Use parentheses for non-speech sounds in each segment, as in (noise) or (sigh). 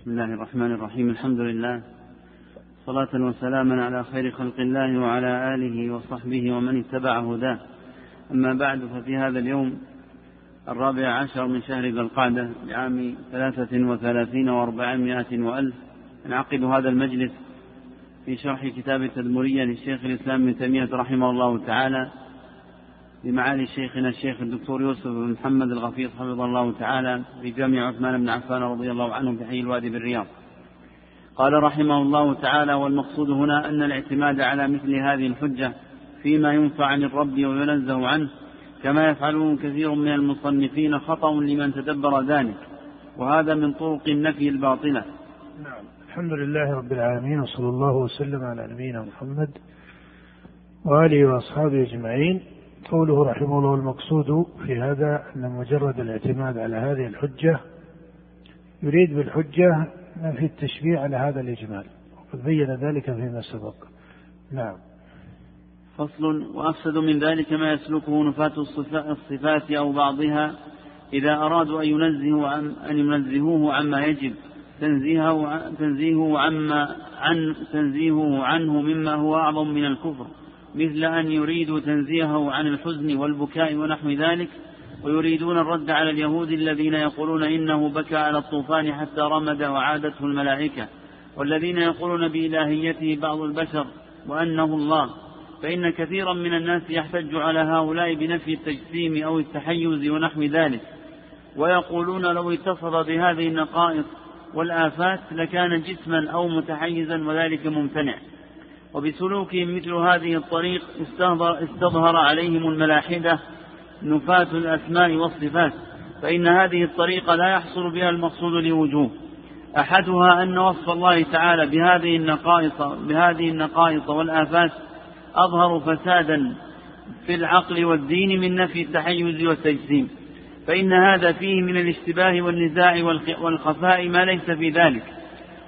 بسم الله الرحمن الرحيم. الحمد لله. صلاة وسلاما على خير خلق الله وعلى آله وصحبه ومن اتبع هداه. أما بعد ففي هذا اليوم الرابع عشر من شهر ذي القعدة لعام ثلاثة وثلاثين وأربعمائة وألف. نعقد هذا المجلس في شرح كتاب التدمرية للشيخ الإسلام ابن تيمية رحمه الله تعالى. بمعالي شيخنا الشيخ الدكتور يوسف بن محمد الغفيظ حفظه الله تعالى في جامع عثمان بن عفان رضي الله عنه في حي الوادي بالرياض. قال رحمه الله تعالى والمقصود هنا أن الاعتماد على مثل هذه الحجة فيما ينفع عن الرب وينزه عنه كما يفعله كثير من المصنفين خطأ لمن تدبر ذلك وهذا من طرق النفي الباطلة. نعم. الحمد لله رب العالمين وصلى الله وسلم على نبينا محمد وآله وأصحابه أجمعين. قوله رحمه الله المقصود في هذا أن مجرد الاعتماد على هذه الحجة يريد بالحجة نفي التشريع على هذا الإجمال. وقد بين ذلك فيما سبق. نعم. فصل وأفسد من ذلك ما يسلكه نفاة الصفات أو بعضها إذا أرادوا أن ينزهوا عن أن ينزهوه عما يجب. تنزيهه تنزيهه عما عن تنزيهه عنه مما هو أعظم من الكفر. مثل أن يريدوا تنزيهه عن الحزن والبكاء ونحو ذلك ويريدون الرد على اليهود الذين يقولون إنه بكى على الطوفان حتى رمد وعادته الملائكة والذين يقولون بإلهيته بعض البشر وأنه الله. فإن كثيرا من الناس يحتج على هؤلاء بنفي التجسيم أو التحيز ونحو ذلك. ويقولون لو اتصل بهذه النقائص والآفات لكان جسما أو متحيزا وذلك ممتنع. وبسلوكهم مثل هذه الطريق استظهر عليهم الملاحدة نفاة الأسماء والصفات فإن هذه الطريقة لا يحصل بها المقصود لوجوه. أحدها أن وصف الله تعالى بهذه النقائص بهذه النقائص والآفات أظهر فسادا في العقل والدين من نفي التحيز والتجسيم فإن هذا فيه من الاشتباه والنزاع والخفاء ما ليس في ذلك.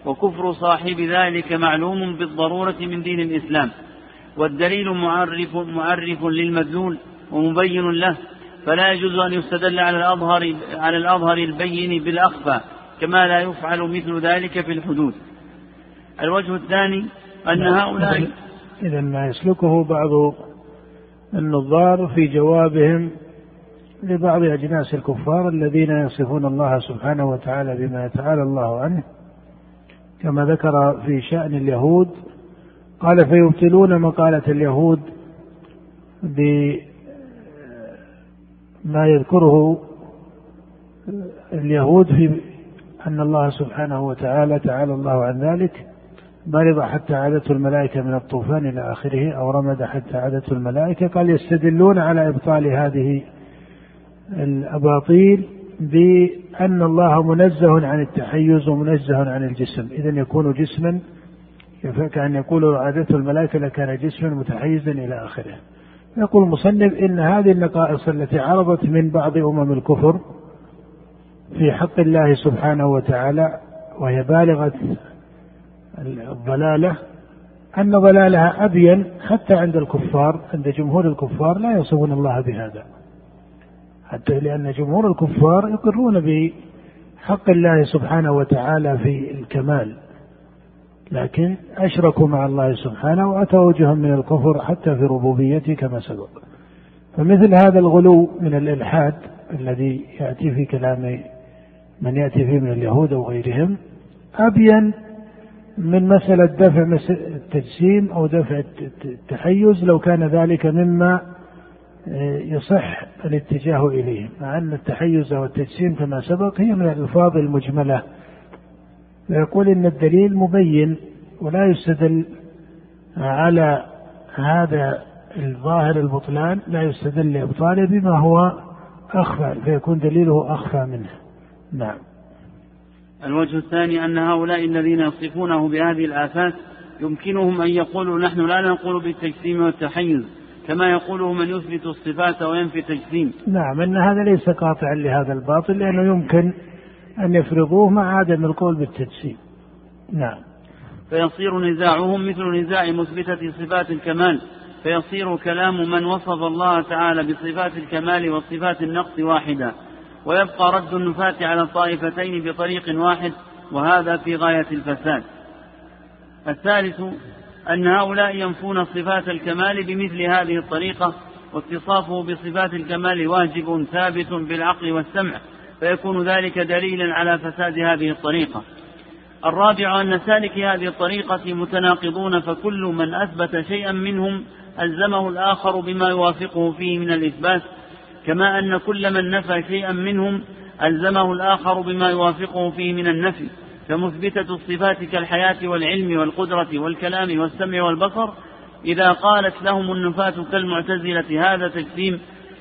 وكفر صاحب ذلك معلوم بالضرورة من دين الإسلام. والدليل معرف معرف للمدلول ومبين له فلا يجوز أن يستدل على الأظهر على الأظهر البين بالأخفى كما لا يفعل مثل ذلك في الحدود. الوجه الثاني أن هؤلاء إذا ما يسلكه بعض النظار في جوابهم لبعض أجناس الكفار الذين يصفون الله سبحانه وتعالى بما يتعالى الله عنه. كما ذكر في شأن اليهود قال فيبطلون مقالة اليهود بما يذكره اليهود في أن الله سبحانه وتعالى تعالى الله عن ذلك مرض حتى عادته الملائكة من الطوفان إلى آخره أو رمد حتى عادته الملائكة قال يستدلون على إبطال هذه الأباطيل بأن الله منزه عن التحيز ومنزه عن الجسم. إذا يكون جسما كأن يقول عادته الملائكة لكان جسما متحيزا إلى آخره. يقول المصنف إن هذه النقائص التي عرضت من بعض أمم الكفر في حق الله سبحانه وتعالى وهي بالغة الضلالة أن ضلالها أبين حتى عند الكفار عند جمهور الكفار لا يصفون الله بهذا. حتى لأن جمهور الكفار يقرون بحق الله سبحانه وتعالى في الكمال. لكن أشركوا مع الله سبحانه وأتوا وجها من الكفر حتى في ربوبيته كما سبق. فمثل هذا الغلو من الإلحاد الذي يأتي في كلام من يأتي فيه من اليهود أو غيرهم أبين من مسألة دفع التجسيم أو دفع التحيز لو كان ذلك مما يصح الاتجاه إليه مع أن التحيز والتجسيم كما سبق هي من الألفاظ المجملة. ويقول إن الدليل مبين ولا يستدل على هذا الظاهر البطلان لا يستدل لإبطاله بما هو أخفى فيكون دليله أخفى منه. نعم. الوجه الثاني أن هؤلاء الذين يصفونه بهذه الآفات يمكنهم أن يقولوا نحن لا نقول بالتجسيم والتحيز كما يقوله من يثبت الصفات وينفي التجسيم. نعم أن هذا ليس قاطعا لهذا الباطل لأنه يمكن أن يفرضوه مع عدم القول بالتجسيم. نعم. فيصير نزاعهم مثل نزاع مثبتة صفات الكمال. فيصير كلام من وصف الله تعالى بصفات الكمال وصفات النقص واحدا. ويبقى رد النفاة على الطائفتين بطريق واحد وهذا في غاية الفساد. الثالث أن هؤلاء ينفون صفات الكمال بمثل هذه الطريقة واتصافه بصفات الكمال واجب ثابت بالعقل والسمع فيكون ذلك دليلا على فساد هذه الطريقة. الرابع أن سالكي هذه الطريقة متناقضون فكل من أثبت شيئا منهم ألزمه الآخر بما يوافقه فيه من الإثبات كما أن كل من نفى شيئا منهم ألزمه الآخر بما يوافقه فيه من النفي. فمثبتة الصفات كالحياة والعلم والقدرة والكلام والسمع والبصر إذا قالت لهم النفاة كالمعتزلة هذا تجسيم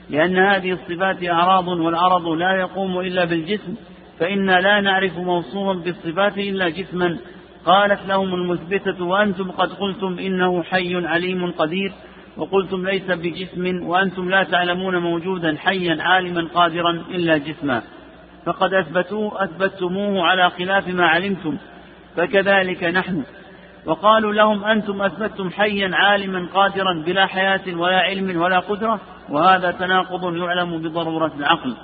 لأن هذه الصفات أعراض والعرض لا يقوم إلا بالجسم فإنا لا نعرف موصوفا بالصفات إلا جسما. قالت لهم المثبتة وأنتم قد قلتم إنه حي عليم قدير وقلتم ليس بجسم وأنتم لا تعلمون موجودا حيا عالما قادرا إلا جسما. فقد أثبتوه أثبتموه على خلاف ما علمتم فكذلك نحن. وقالوا لهم أنتم أثبتتم حيا عالما قادرا بلا حياة ولا علم ولا قدرة وهذا تناقض يعلم بضرورة العقل.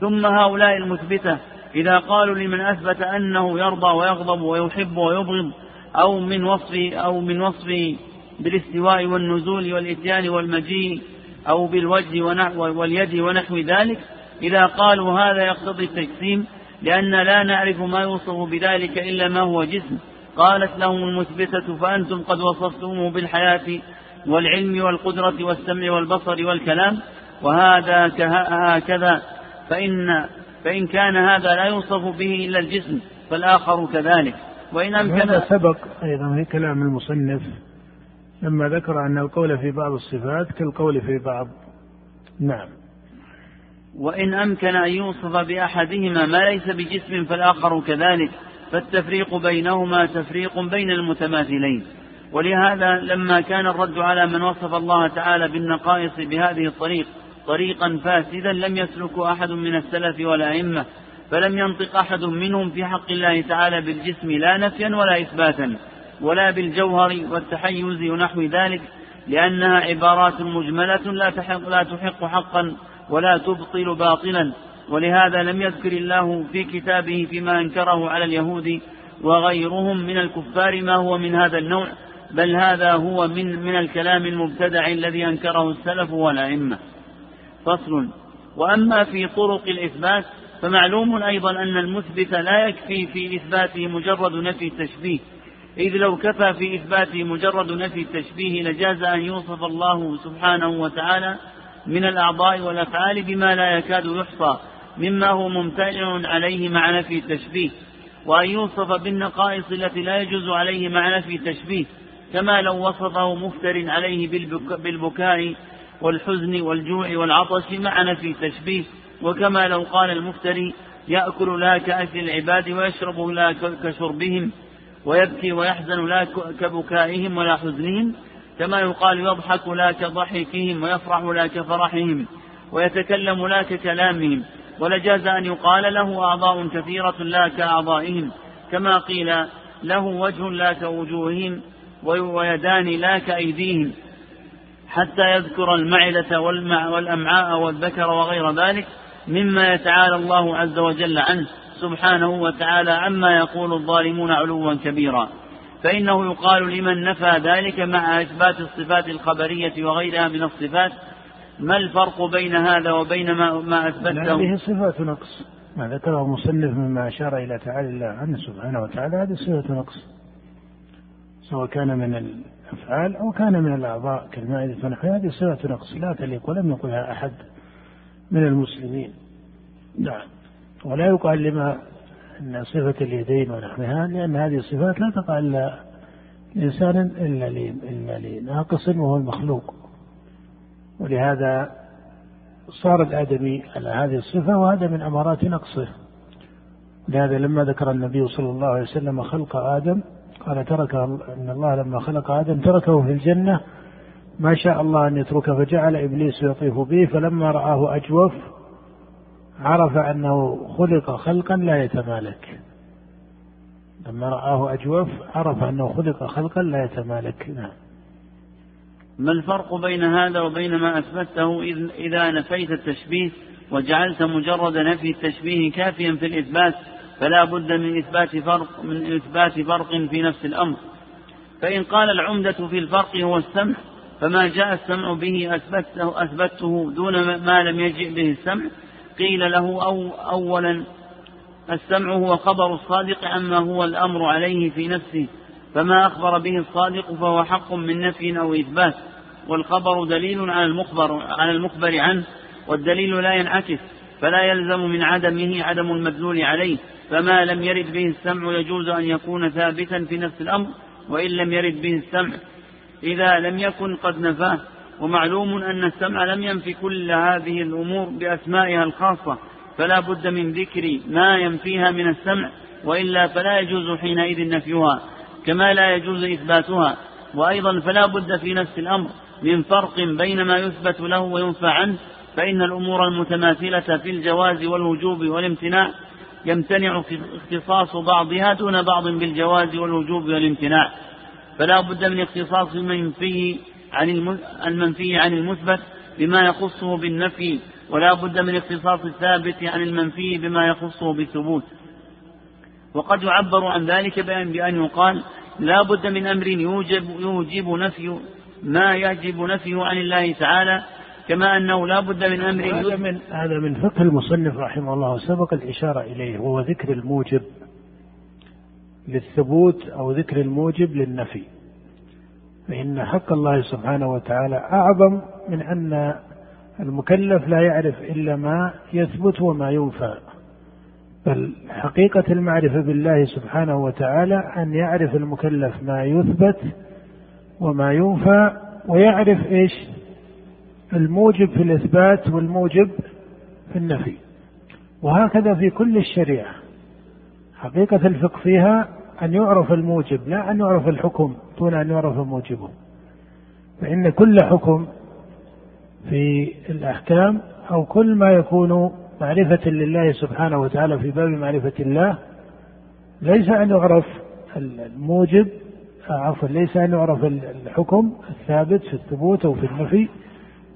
ثم هؤلاء المثبتة إذا قالوا لمن أثبت أنه يرضى ويغضب ويحب ويبغض أو من وصف أو من وصف بالاستواء والنزول والإتيان والمجيء أو بالوجه واليد ونحو ذلك إذا قالوا هذا يقتضي التجسيم لأن لا نعرف ما يوصف بذلك إلا ما هو جسم. قالت لهم المثبتة فأنتم قد وصفتموه بالحياة والعلم والقدرة والسمع والبصر والكلام وهذا هكذا. فإن فإن كان هذا لا يوصف به إلا الجسم فالآخر كذلك. وإن أمكن هذا سبق أيضا في كلام المصنف لما ذكر أن القول في بعض الصفات كالقول في بعض. نعم. وإن أمكن أن يوصف بأحدهما ما ليس بجسم فالآخر كذلك فالتفريق بينهما تفريق بين المتماثلين. ولهذا لما كان الرد على من وصف الله تعالى بالنقائص بهذه الطريق طريقا فاسدا لم يسلكه أحد من السلف ولا أئمة فلم ينطق أحد منهم في حق الله تعالى بالجسم لا نفيا ولا إثباتا ولا بالجوهر والتحيز ونحو ذلك لأنها عبارات مجملة لا تحق, لا تحق حقا ولا تبطل باطلا. ولهذا لم يذكر الله في كتابه فيما أنكره على اليهود وغيرهم من الكفار ما هو من هذا النوع بل هذا هو من من الكلام المبتدع الذي أنكره السلف والأئمة. فصل. وأما في طرق الإثبات فمعلوم أيضا أن المثبت لا يكفي في إثباته مجرد نفي التشبيه. إذ لو كفى في إثباته مجرد نفي التشبيه لجاز أن يوصف الله سبحانه وتعالى من الأعضاء والأفعال بما لا يكاد يحصى مما هو ممتنع عليه مع نفي التشبيه وأن يوصف بالنقائص التي لا يجوز عليه مع نفي التشبيه كما لو وصفه مفتر عليه بالبكاء والحزن والجوع والعطش مع نفي التشبيه وكما لو قال المفتري يأكل لا كأكل العباد ويشرب لا كشربهم ويبكي ويحزن لا كبكائهم ولا حزنهم. كما يقال يضحك لا كضحكهم ويفرح لا كفرحهم ويتكلم لا ككلامهم ولجاز أن يقال له أعضاء كثيرة لا كأعضائهم كما قيل له وجه لا كوجوههم ويدان لا كأيديهم حتى يذكر المعدة والأمعاء والذكر وغير ذلك مما يتعالى الله عز وجل عنه سبحانه وتعالى عما يقول الظالمون علوا كبيرا فإنه يقال لمن نفى ذلك مع إثبات الصفات الخبرية وغيرها من الصفات ما الفرق بين هذا وبين ما, ما أثبته؟ هذه صفات نقص. ما ذكره المصنف مما أشار إلى تعالى الله عنه سبحانه وتعالى هذه صفة نقص. سواء كان من الأفعال أو كان من الأعضاء كالمائدة ونحو هذه صفة نقص. لا تليق ولم يقلها أحد من المسلمين. نعم. ولا يقال لما أن صفة اليدين ونحوها لأن هذه الصفات لا تقع إلا لإنسان إلا لناقص وهو المخلوق. ولهذا صار الآدمي على هذه الصفة وهذا من أمارات نقصه. لهذا لما ذكر النبي صلى الله عليه وسلم خلق آدم قال ترك أن الله لما خلق آدم تركه في الجنة ما شاء الله أن يتركه فجعل إبليس يطيف به فلما رآه أجوف عرف أنه خلق خلقا لا يتمالك. لما رآه أجوف عرف أنه خلق خلقا لا يتمالك. نعم. ما الفرق بين هذا وبين ما أثبته إذا نفيت التشبيه وجعلت مجرد نفي التشبيه كافيا في الإثبات؟ فلا بد من إثبات فرق من إثبات فرق في نفس الأمر. فإن قال العمدة في الفرق هو السمع فما جاء السمع به أثبته, أثبته دون ما لم يجئ به السمع قيل له أو أولا السمع هو خبر الصادق عما هو الأمر عليه في نفسه فما أخبر به الصادق فهو حق من نفي أو إثبات والخبر دليل على المخبر على المخبر عنه والدليل لا ينعكس فلا يلزم من عدمه عدم المدلول عليه فما لم يرد به السمع يجوز أن يكون ثابتا في نفس الأمر وإن لم يرد به السمع إذا لم يكن قد نفاه. ومعلوم أن السمع لم ينفي كل هذه الأمور بأسمائها الخاصة فلا بد من ذكر ما ينفيها من السمع وإلا فلا يجوز حينئذ نفيها كما لا يجوز إثباتها. وأيضا فلا بد في نفس الأمر من فرق بين ما يثبت له وينفى عنه فإن الأمور المتماثلة في الجواز والوجوب والامتناع يمتنع اختصاص بعضها دون بعض بالجواز والوجوب والامتناع. فلا بد من اختصاص المنفي عن المنفي عن المثبت بما يخصه بالنفي ولا بد من اختصاص الثابت عن المنفي بما يخصه بالثبوت. وقد يعبر عن ذلك بأن, بأن يقال لا بد من أمر يوجب, يوجب نفي ما يجب نفيه عن الله تعالى كما أنه لا بد من أمر هذا من هذا من فقه المصنف رحمه الله سبق الإشارة إليه وهو ذكر الموجب للثبوت أو ذكر الموجب للنفي. فإن حق الله سبحانه وتعالى أعظم من أن المكلف لا يعرف إلا ما يثبت وما ينفى. بل حقيقة المعرفة بالله سبحانه وتعالى أن يعرف المكلف ما يثبت وما ينفى ويعرف إيش؟ الموجب في الإثبات والموجب في النفي. وهكذا في كل الشريعة. حقيقة الفقه فيها أن يعرف الموجب لا أن يعرف الحكم دون أن يعرف موجبه. فإن كل حكم في الأحكام أو كل ما يكون معرفة لله سبحانه وتعالى في باب معرفة الله ليس أن يعرف الموجب عفوا ليس أن يعرف الحكم الثابت في الثبوت أو في النفي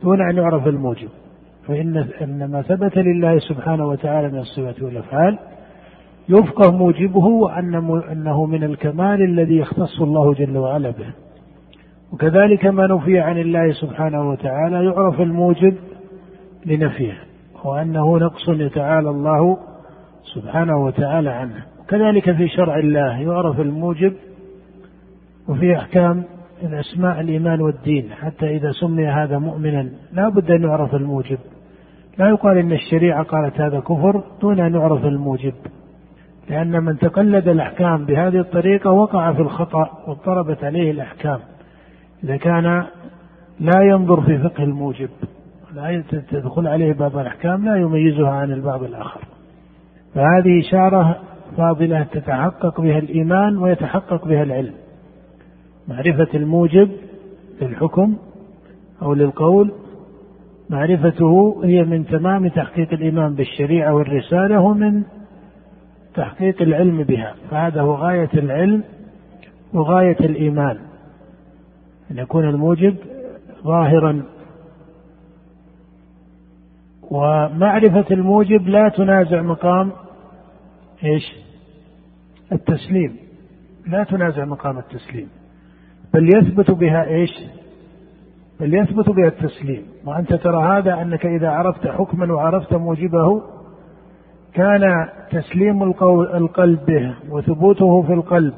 دون أن يعرف الموجب. فإن إن ما ثبت لله سبحانه وتعالى من الصفات والأفعال يفقه موجبه وأن أنه من الكمال الذي يختص الله جل وعلا به. وكذلك ما نفي عن الله سبحانه وتعالى يعرف الموجب لنفيه وأنه نقص يتعالى الله سبحانه وتعالى عنه. وكذلك في شرع الله يعرف الموجب وفي أحكام الأسماء الإيمان والدين. حتى إذا سمي هذا مؤمنا لا بد أن يعرف الموجب. لا يقال إن الشريعة قالت هذا كفر دون أن يعرف الموجب. لأن من تقلد الأحكام بهذه الطريقة وقع في الخطأ واضطربت عليه الأحكام. إذا كان لا ينظر في فقه الموجب لا تدخل عليه باب الأحكام لا يميزها عن الباب الآخر. فهذه إشارة فاضلة تتحقق بها الإيمان ويتحقق بها العلم. معرفة الموجب للحكم أو للقول معرفته هي من تمام تحقيق الإيمان بالشريعة والرسالة ومن تحقيق العلم بها. فهذا هو غاية العلم وغاية الإيمان. أن يكون الموجب ظاهرا. ومعرفة الموجب لا تنازع مقام إيش؟ التسليم. لا تنازع مقام التسليم. بل يثبت بها إيش؟ بل يثبت بها التسليم. وأنت ترى هذا أنك إذا عرفت حكما وعرفت موجبه كان تسليم القلب به وثبوته في القلب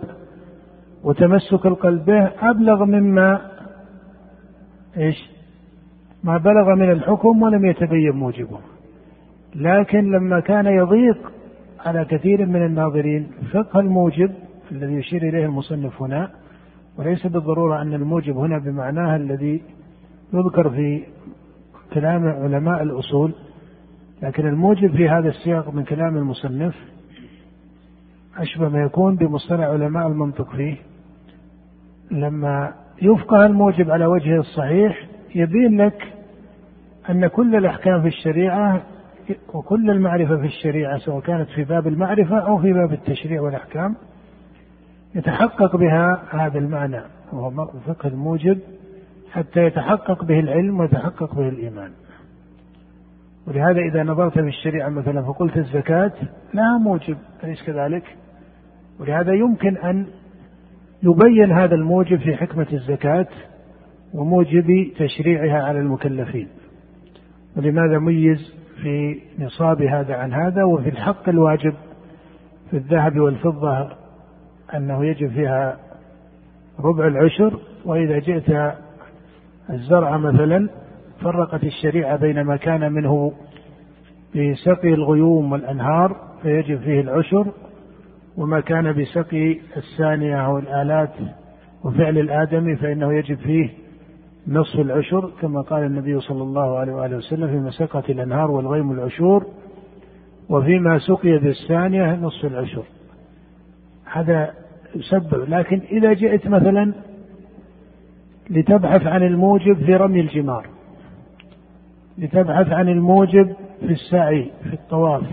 وتمسك القلب به أبلغ مما إيش؟ ما بلغ من الحكم ولم يتبين موجبه لكن لما كان يضيق على كثير من الناظرين فقه الموجب الذي يشير إليه المصنف هنا وليس بالضرورة أن الموجب هنا بمعناها الذي يذكر في كلام علماء الأصول لكن الموجب في هذا السياق من كلام المصنف أشبه ما يكون بمصطلح علماء المنطق فيه. لما يفقه الموجب على وجهه الصحيح يبين لك أن كل الأحكام في الشريعة وكل المعرفة في الشريعة سواء كانت في باب المعرفة أو في باب التشريع والأحكام يتحقق بها هذا المعنى وهو فقه الموجب حتى يتحقق به العلم ويتحقق به الإيمان. ولهذا إذا نظرت في الشريعة مثلا فقلت الزكاة لها موجب أليس كذلك؟ ولهذا يمكن أن يبين هذا الموجب في حكمة الزكاة وموجب تشريعها على المكلفين ولماذا ميز في نصاب هذا عن هذا وفي الحق الواجب في الذهب والفضة أنه يجب فيها ربع العشر وإذا جئت الزرع مثلا فرقت الشريعة بين ما كان منه بسقي الغيوم والأنهار فيجب فيه العشر وما كان بسقي الثانية الآلات وفعل الآدمي فإنه يجب فيه نصف العشر كما قال النبي صلى الله عليه وآله وسلم في مسقة الأنهار والغيم العشور وفيما سقي بالثانية نصف العشر. هذا يسبب لكن إذا جئت مثلا لتبحث عن الموجب في رمي الجمار. لتبحث عن الموجب في السعي في الطواف.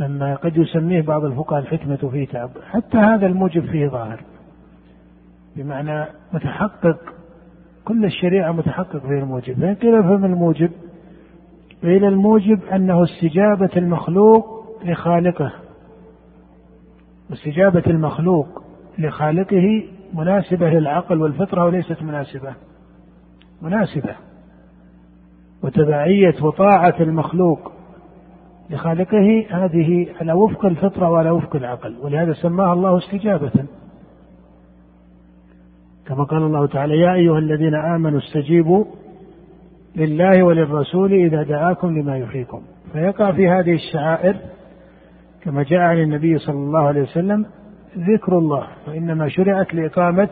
مما قد يسميه بعض الفقهاء الحكمة فيه تعب. حتى هذا الموجب فيه ظاهر. بمعنى متحقق كل الشريعة متحقق فيه الموجب. فإن قيل فهم الموجب قيل الموجب أنه استجابة المخلوق لخالقه. واستجابة المخلوق لخالقه مناسبة للعقل والفطرة وليست مناسبة. مناسبة. وتبعية وطاعة المخلوق لخالقه هذه على وفق الفطرة وعلى وفق العقل ولهذا سماها الله استجابة. كما قال الله تعالى يا أيها الذين آمنوا استجيبوا لله وللرسول إذا دعاكم لما يحييكم. فيقع في هذه الشعائر كما جاء عن النبي صلى الله عليه وسلم ذكر الله وإنما شرعت لإقامة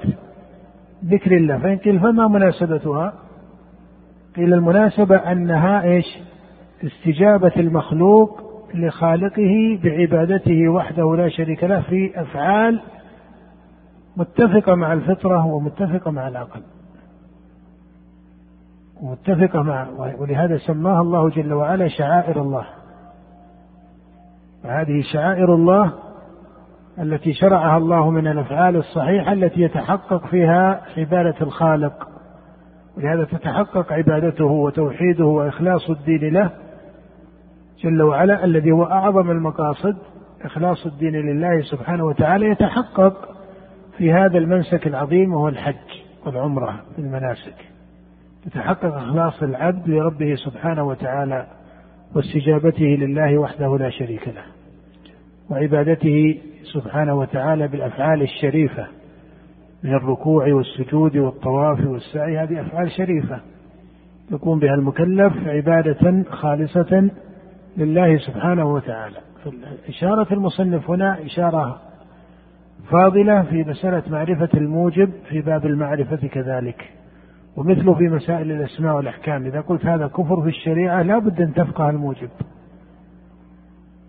ذكر الله فإن قيل فما مناسبتها؟ قيل المناسبة أنها إيش؟ استجابة المخلوق لخالقه بعبادته وحده لا شريك له في أفعال متفقة مع الفطرة ومتفقة مع العقل. ومتفقة مع ولهذا سماها الله جل وعلا شعائر الله. وهذه شعائر الله التي شرعها الله من الأفعال الصحيحة التي يتحقق فيها عبادة الخالق. ولهذا تتحقق عبادته وتوحيده وإخلاص الدين له جل وعلا الذي هو أعظم المقاصد إخلاص الدين لله سبحانه وتعالى يتحقق في هذا المنسك العظيم وهو الحج والعمرة في المناسك. يتحقق إخلاص العبد لربه سبحانه وتعالى واستجابته لله وحده لا شريك له وعبادته سبحانه وتعالى بالأفعال الشريفة. من الركوع والسجود والطواف والسعي هذه أفعال شريفة. يقوم بها المكلف عبادة خالصة لله سبحانه وتعالى. إشارة المصنف هنا إشارة فاضلة في مسألة معرفة الموجب في باب المعرفة كذلك. ومثله في مسائل الأسماء والأحكام. إذا قلت هذا كفر في الشريعة لا بد أن تفقه الموجب.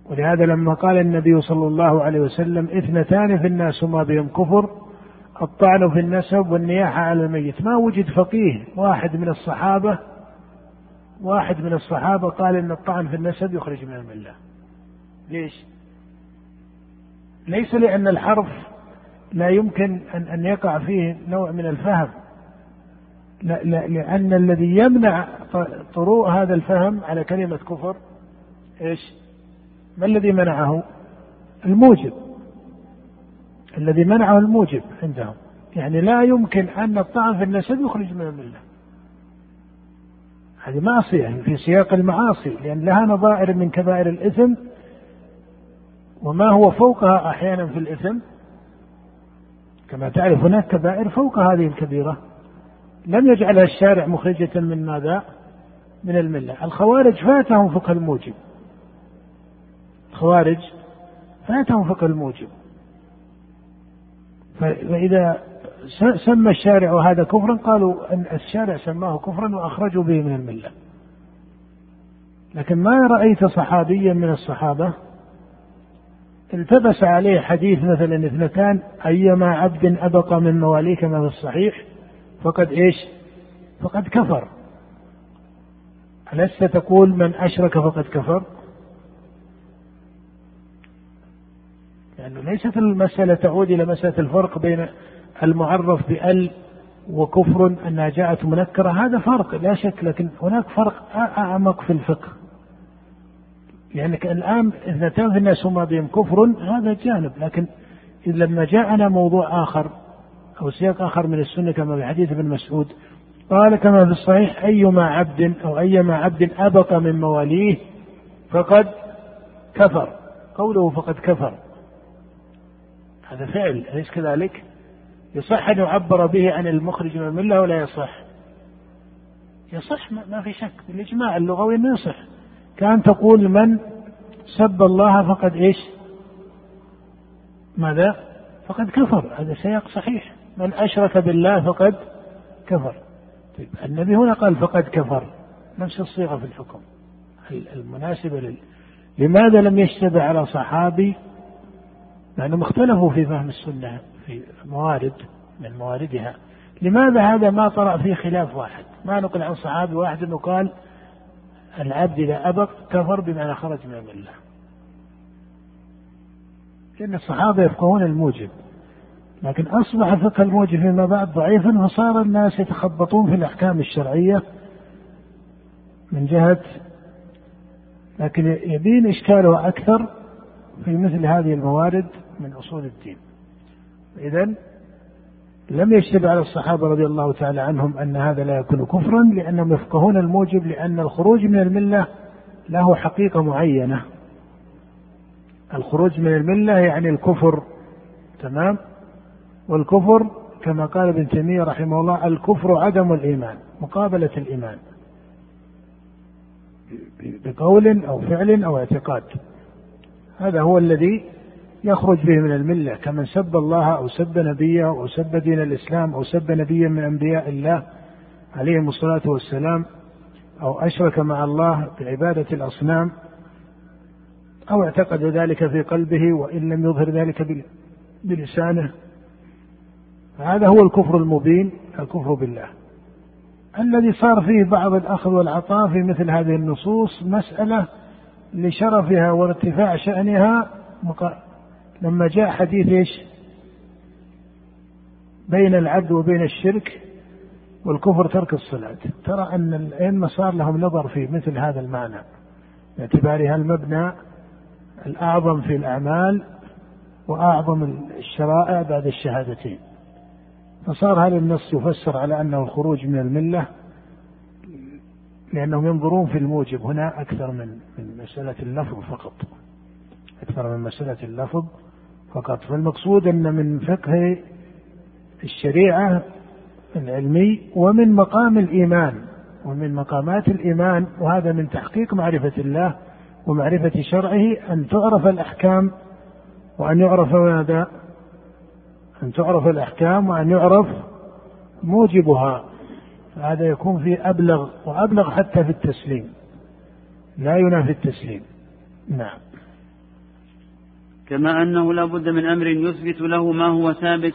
ولهذا لما قال النبي صلى الله عليه وسلم إثنتان في الناس وما بهم كفر الطعن في النسب والنياحة على الميت. ما وجد فقيه واحد من الصحابة واحد من الصحابة قال إن الطعن في النسب يخرج من الملة ليش؟ ليس لأن الحرف لا يمكن أن أن يقع فيه نوع من الفهم. لا لا لأن الذي يمنع طروء هذا الفهم على كلمة كفر إيش؟ ما الذي منعه؟ الموجب. الذي منعه الموجب عندهم. يعني لا يمكن أن الطعن في النسب يخرج من الملة. هذه معصية في سياق المعاصي لأن لها نظائر من كبائر الإثم. وما هو فوقها أحيانا في الإثم؟ كما تعرف هناك كبائر فوق هذه الكبيرة. لم يجعلها الشارع مخرجة من ماذا؟ من الملة. الخوارج فاتهم فقه الموجب. الخوارج فاتهم فقه الموجب. فإذا سمى الشارع هذا كفرا قالوا أن الشارع سماه كفرا وأخرجوا به من الملة. لكن ما رأيت صحابيا من الصحابة التبس عليه حديث مثلا اثنتان أيما عبد أبقى من مواليك كما في الصحيح فقد إيش؟ فقد كفر. ألست تقول من أشرك فقد كفر؟ لأنه ليست المسألة تعود إلى مسألة الفرق بين المعرف بأل وكفر أنها جاءت منكرة. هذا فرق لا شك لكن هناك فرق أعمق في الفقه. لأنك الآن اثنتان في الناس هما بهم كفر هذا جانب. لكن لما جاءنا موضوع آخر أو سياق آخر من السنة كما في حديث ابن مسعود قال كما في الصحيح أيما عبد أو أيما عبد أبق من مواليه فقد كفر. قوله فقد كفر. هذا فعل أليس كذلك؟ يصح أن يعبر به عن المخرج من الملة ولا يصح؟ يصح ما في شك بالإجماع اللغوي أنه يصح. كأن تقول من سب الله فقد إيش؟ ماذا؟ فقد كفر هذا سياق صحيح. من أشرك بالله فقد كفر. طيب النبي هنا قال فقد كفر. نفس الصيغة في الحكم؟ المناسبة لل... لماذا لم يشتبه على صحابي لأنهم اختلفوا في فهم السنة في موارد من مواردها. لماذا هذا ما طرأ فيه خلاف واحد؟ ما نقل عن صحابي واحد أنه قال العبد إذا أبق كفر بمعنى خرج من الملة. لأن الصحابة يفقهون الموجب. لكن أصبح فقه الموجب فيما بعد ضعيفا فصار الناس يتخبطون في الأحكام الشرعية من جهة لكن يبين إشكاله أكثر في مثل هذه الموارد. من أصول الدين. إذا لم يشتبه على الصحابة رضي الله تعالى عنهم أن هذا لا يكون كفرا لأنهم يفقهون الموجب لأن الخروج من الملة له حقيقة معينة. الخروج من الملة يعني الكفر تمام؟ والكفر كما قال ابن تيمية رحمه الله الكفر عدم الإيمان مقابلة الإيمان. بقول أو فعل أو اعتقاد. هذا هو الذي يخرج به من الملة كمن سب الله أو سب نبيه أو سب دين الإسلام أو سب نبيا من أنبياء الله عليهم الصلاة والسلام أو أشرك مع الله بعبادة الأصنام أو اعتقد ذلك في قلبه وإن لم يظهر ذلك بلسانه. هذا هو الكفر المبين الكفر بالله. الذي صار فيه بعض الأخذ والعطاء في مثل هذه النصوص مسألة لشرفها وارتفاع شأنها لما جاء حديث إيش؟ بين العبد وبين الشرك والكفر ترك الصلاة. ترى أن الأئمة صار لهم نظر في مثل هذا المعنى. باعتبارها المبنى الأعظم في الأعمال وأعظم الشرائع بعد الشهادتين. فصار هذا النص يفسر على أنه الخروج من الملة لأنهم ينظرون في الموجب. هنا أكثر من من مسألة اللفظ فقط. أكثر من مسألة اللفظ. فقط. فالمقصود أن من فقه الشريعة العلمي ومن مقام الإيمان ومن مقامات الإيمان وهذا من تحقيق معرفة الله ومعرفة شرعه أن تعرف الأحكام وأن يعرف ماذا؟ أن تعرف الأحكام وأن يعرف موجبها. هذا يكون في أبلغ وأبلغ حتى في التسليم. لا ينافي التسليم. نعم. كما أنه لا بد من أمر يثبت له ما هو ثابت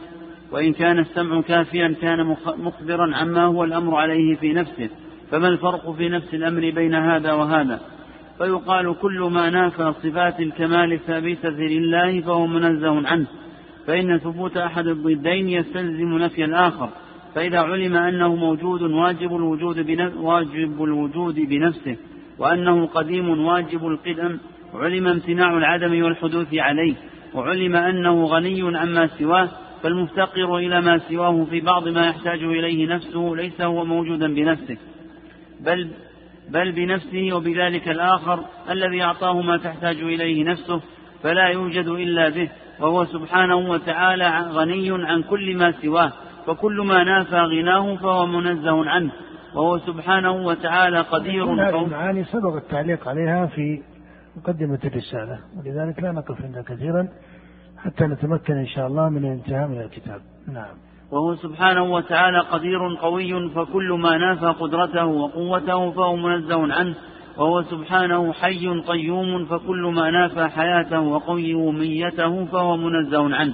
وإن كان السمع كافيا كان مخبرا عما هو الأمر عليه في نفسه فما الفرق في نفس الأمر بين هذا وهذا؟ فيقال كل ما نافى صفات الكمال الثابتة لله فهو منزه عنه. فإن ثبوت أحد الضدين يستلزم نفي الآخر. فإذا علم أنه موجود واجب الوجود واجب الوجود بنفسه وأنه قديم واجب القدم علم امتناع العدم والحدوث عليه وعلم أنه غني عما سواه فالمفتقر إلى ما سواه في بعض ما يحتاج إليه نفسه ليس هو موجودا بنفسه بل بل بنفسه وبذلك الآخر الذي أعطاه ما تحتاج إليه نفسه فلا يوجد إلا به وهو سبحانه وتعالى غني عن كل ما سواه فكل ما نافى غناه فهو منزه عنه وهو سبحانه وتعالى قدير هذه المعاني سبق التعليق عليها في مقدمة الرسالة. ولذلك لا نقف عندها كثيرا حتى نتمكن إن شاء الله من الانتهاء من الكتاب. نعم. وهو سبحانه وتعالى قدير قوي فكل ما نافى قدرته وقوته فهو منزه عنه. وهو سبحانه حي قيوم فكل ما نافى حياته وقيوميته فهو منزه عنه.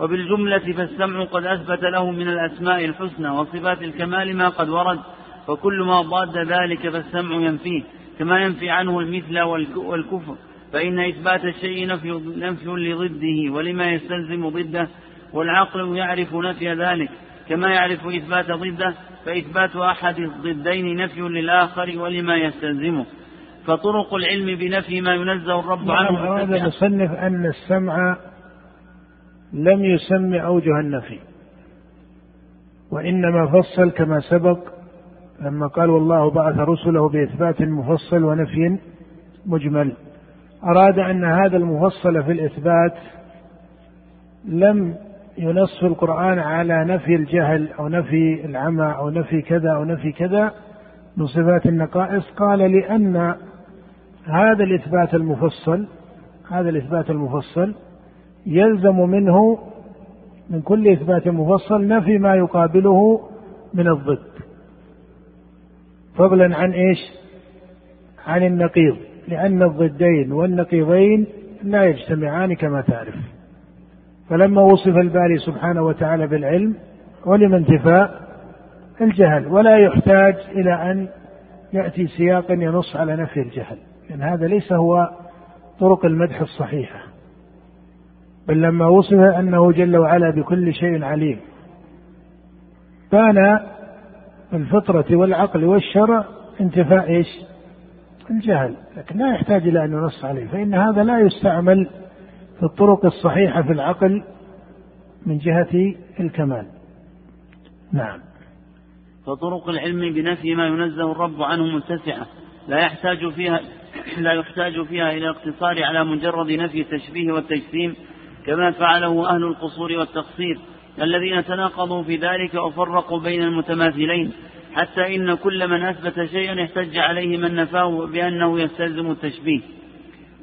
وبالجملة فالسمع قد أثبت له من الأسماء الحسنى وصفات الكمال ما قد ورد فكل ما ضاد ذلك فالسمع ينفيه. كما ينفي عنه المثل والكفر. فإن إثبات الشيء نفي, نفي لضده ولما يستلزم ضده والعقل يعرف نفي ذلك. كما يعرف إثبات ضده فإثبات أحد الضدين نفي للآخر ولما يستلزمه. فطرق العلم بنفي ما ينزه الرب عنه نعم أراد المصنف أن السمع لم يسمي أوجه النفي وإنما فصل كما سبق لما قال والله بعث رسله بإثبات مفصل ونفي مجمل. أراد أن هذا المفصل في الإثبات لم ينص القرآن على نفي الجهل أو نفي العمى أو نفي كذا أو نفي كذا من صفات النقائص. قال لأن هذا الإثبات المفصل هذا الإثبات المفصل يلزم منه من كل إثبات مفصل نفي ما يقابله من الضد. فضلا عن إيش؟ عن النقيض. لأن الضدين والنقيضين لا يجتمعان كما تعرف. فلما وصف الباري سبحانه وتعالى بالعلم علم انتفاء الجهل. ولا يحتاج إلى أن يأتي سياق ينص على نفي الجهل. لأن هذا ليس هو طرق المدح الصحيحة. بل لما وصف أنه جل وعلا بكل شيء عليم كان الفطرة والعقل والشرع انتفاء إيش؟ الجهل، لكن لا يحتاج إلى أن ينص عليه، فإن هذا لا يستعمل في الطرق الصحيحة في العقل من جهة الكمال. نعم. فطرق العلم بنفي ما ينزه الرب عنه متسعة، لا يحتاج فيها (clears throat) لا يحتاج فيها إلى الاقتصار على مجرد نفي التشبيه والتجسيم كما فعله أهل القصور والتقصير الذين تناقضوا في ذلك وفرقوا بين المتماثلين حتى إن كل من أثبت شيئا احتج عليه من نفاه بأنه يستلزم التشبيه.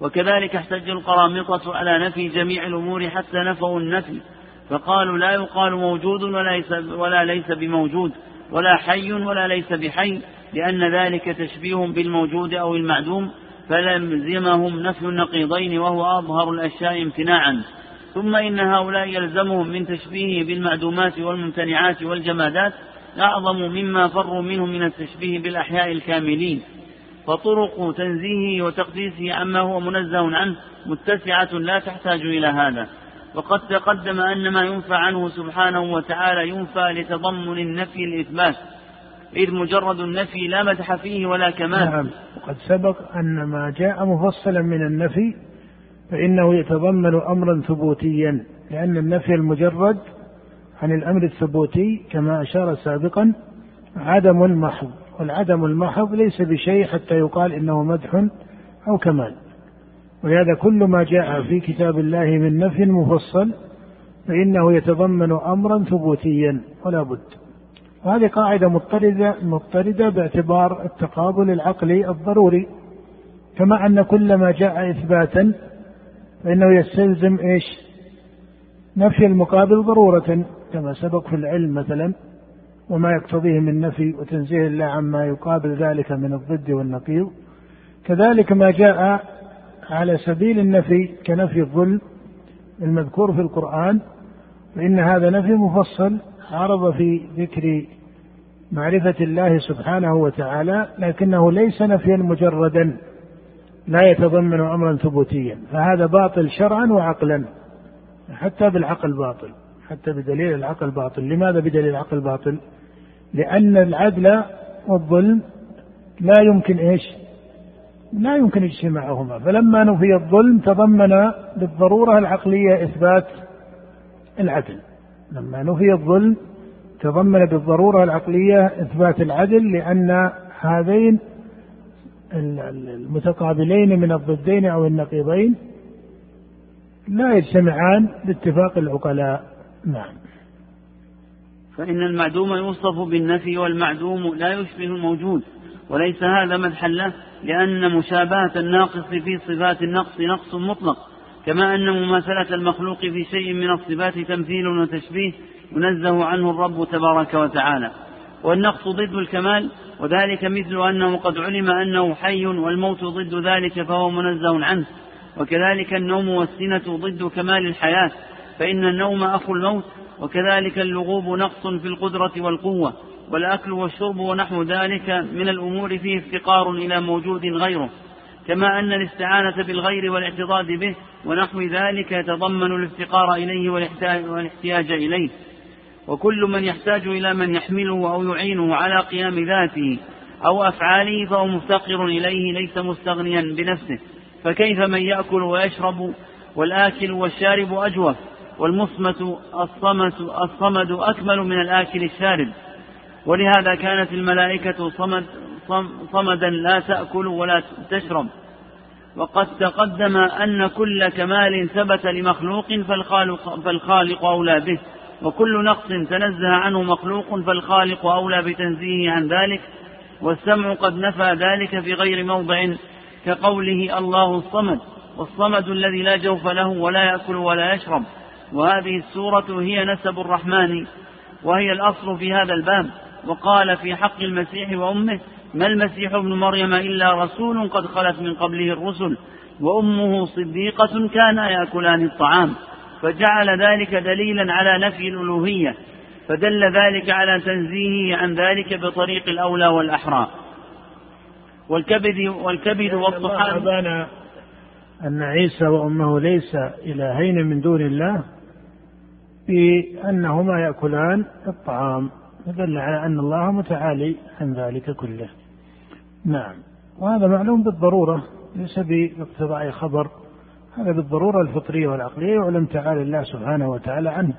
وكذلك احتج القرامطة على نفي جميع الأمور حتى نفوا النفي فقالوا لا يقال موجود ولا ليس, ولا ليس بموجود ولا حي ولا ليس بحي لأن ذلك تشبيه بالموجود أو المعدوم فلزمهم نفي النقيضين وهو أظهر الأشياء امتناعا. ثم إن هؤلاء يلزمهم من تشبيهه بالمعدومات والممتنعات والجمادات أعظم مما فروا منه من التشبيه بالأحياء الكاملين. فطرق تنزيهه وتقديسه عما هو منزه عنه متسعة لا تحتاج إلى هذا. وقد تقدم أن ما ينفى عنه سبحانه وتعالى ينفى لتضمن النفي الإثبات. إذ مجرد النفي لا مدح فيه ولا كمال. نعم. وقد سبق أن ما جاء مفصلا من النفي فإنه يتضمن أمرا ثبوتيا لأن النفي المجرد عن الأمر الثبوتي كما أشار سابقا عدم محض والعدم المحض ليس بشيء حتى يقال إنه مدح أو كمال. ولهذا كل ما جاء في كتاب الله من نفي مفصل فإنه يتضمن أمرا ثبوتيا ولا بد. وهذه قاعدة مضطردة مضطردة باعتبار التقابل العقلي الضروري كما أن كل ما جاء إثباتا فإنه يستلزم إيش؟ نفي المقابل ضرورة كما سبق في العلم مثلا وما يقتضيه من نفي وتنزيه الله عما يقابل ذلك من الضد والنقيض. كذلك ما جاء على سبيل النفي كنفي الظلم المذكور في القرآن فإن هذا نفي مفصل عرض في ذكر معرفة الله سبحانه وتعالى لكنه ليس نفيا مجردا. لا يتضمن أمرا ثبوتيا فهذا باطل شرعا وعقلا حتى بالعقل باطل حتى بدليل العقل باطل. لماذا بدليل العقل باطل؟ لأن العدل والظلم لا يمكن إيش؟ لا يمكن إجتماعهما. فلما نفي الظلم تضمن بالضرورة العقلية إثبات العدل. لما نفي الظلم تضمن بالضرورة العقلية إثبات العدل لأن هذين المتقابلين من الضدين أو النقيضين لا يجتمعان باتفاق العقلاء. نعم. فإن المعدوم يوصف بالنفي والمعدوم لا يشبه الموجود وليس هذا مدحا له لأن مشابهة الناقص في صفات النقص نقص مطلق كما أن مماثلة المخلوق في شيء من الصفات تمثيل وتشبيه ينزه عنه الرب تبارك وتعالى. والنقص ضد الكمال وذلك مثل أنه قد علم أنه حي والموت ضد ذلك فهو منزه عنه. وكذلك النوم والسنة ضد كمال الحياة فإن النوم أخو الموت وكذلك اللغوب نقص في القدرة والقوة والأكل والشرب ونحو ذلك من الأمور فيه افتقار إلى موجود غيره. كما أن الاستعانة بالغير والاعتضاد به ونحو ذلك يتضمن الافتقار إليه والاحتياج إليه. وكل من يحتاج إلى من يحمله أو يعينه على قيام ذاته أو أفعاله فهو مفتقر إليه ليس مستغنيا بنفسه. فكيف من يأكل ويشرب والآكل والشارب أجوف والمصمت الصمت الصمد أكمل من الآكل الشارب. ولهذا كانت الملائكة صمد صمدا لا تأكل ولا تشرب. وقد تقدم أن كل كمال ثبت لمخلوق فالخالق, فالخالق أولى به. وكل نقص تنزه عنه مخلوق فالخالق أولى بتنزيهه عن ذلك والسمع قد نفى ذلك في غير موضع كقوله الله الصمد والصمد الذي لا جوف له ولا يأكل ولا يشرب. وهذه السورة هي نسب الرحمن وهي الأصل في هذا الباب. وقال في حق المسيح وأمه ما المسيح ابن مريم إلا رسول قد خلت من قبله الرسل وأمه صديقة كانا يأكلان الطعام. فجعل ذلك دليلا على نفي الألوهية فدل ذلك على تنزيهه عن ذلك بطريق الأولى والأحرى. والكبد والكبد والطحال أبان أن عيسى وأمه ليس إلهين من دون الله بأنهما يأكلان الطعام. فدل على أن الله متعالي عن ذلك كله. نعم. وهذا معلوم بالضرورة ليس بإقتضاء خبر. هذا بالضرورة الفطرية والعقلية يعلم تعالى الله سبحانه وتعالى عنه.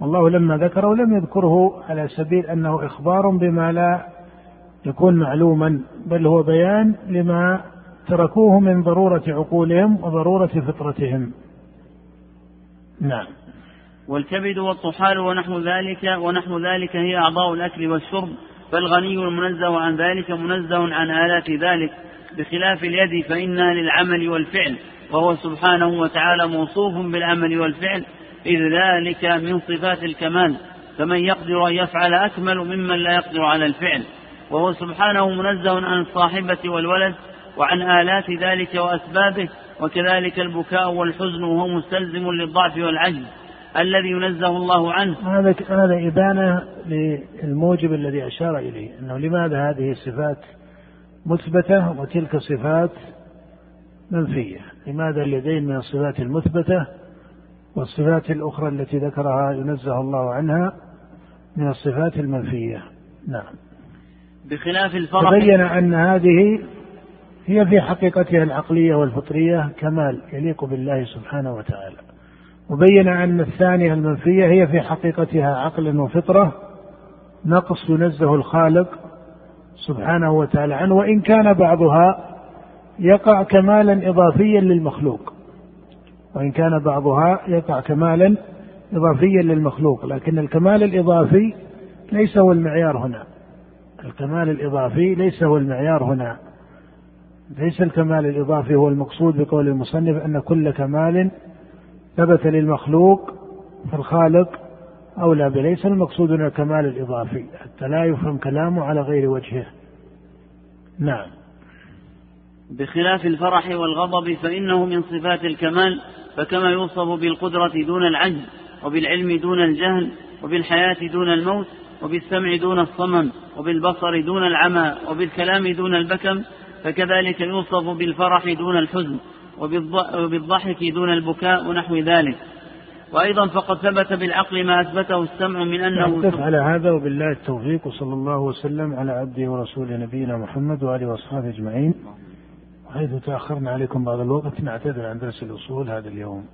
والله لما ذكره لم يذكره على سبيل أنه إخبار بما لا يكون معلوما بل هو بيان لما تركوه من ضرورة عقولهم وضرورة فطرتهم. نعم. والكبد والطحال ونحو ذلك ونحو ذلك هي أعضاء الأكل والشرب فالغني المنزه عن ذلك منزه عن آلات ذلك. بخلاف اليد فإنها للعمل والفعل. وهو سبحانه وتعالى موصوف بالعمل والفعل إذ ذلك من صفات الكمال فمن يقدر أن يفعل أكمل ممن لا يقدر على الفعل. وهو سبحانه منزه عن الصاحبة والولد وعن آلات ذلك وأسبابه وكذلك البكاء والحزن وهو مستلزم للضعف والعجز الذي ينزه الله عنه. هذا هذا إبانة للموجب الذي أشار إليه أنه لماذا هذه الصفات مثبتة وتلك صفات منفية؟ لماذا اليدين من الصفات المثبتة والصفات الأخرى التي ذكرها ينزه الله عنها من الصفات المنفية؟ نعم. بخلاف الفرق تبين أن هذه هي في حقيقتها العقلية والفطرية كمال يليق بالله سبحانه وتعالى. وبين أن الثانية المنفية هي في حقيقتها عقل وفطرة نقص ينزه الخالق سبحانه وتعالى عنه وإن كان بعضها يقع كمالا إضافيا للمخلوق. وإن كان بعضها يقع كمالا إضافيا للمخلوق. لكن الكمال الإضافي ليس هو المعيار هنا. الكمال الإضافي ليس هو المعيار هنا. ليس الكمال الإضافي هو المقصود بقول المصنف أن كل كمال ثبت للمخلوق فالخالق أولى بليس المقصود هنا الكمال الإضافي. حتى لا يفهم كلامه على غير وجهه. نعم. بخلاف الفرح والغضب فإنه من صفات الكمال فكما يوصف بالقدرة دون العجز وبالعلم دون الجهل وبالحياة دون الموت وبالسمع دون الصمم وبالبصر دون العمى وبالكلام دون البكم فكذلك يوصف بالفرح دون الحزن وبالضحك دون البكاء ونحو ذلك. وأيضا فقد ثبت بالعقل ما أثبته السمع من أنه نقف على هذا وبالله التوفيق وصلى الله وسلم على عبده ورسوله نبينا محمد وآله وأصحابه أجمعين. وحيث تأخرنا عليكم بعض الوقت نعتذر عن درس الأصول هذا اليوم.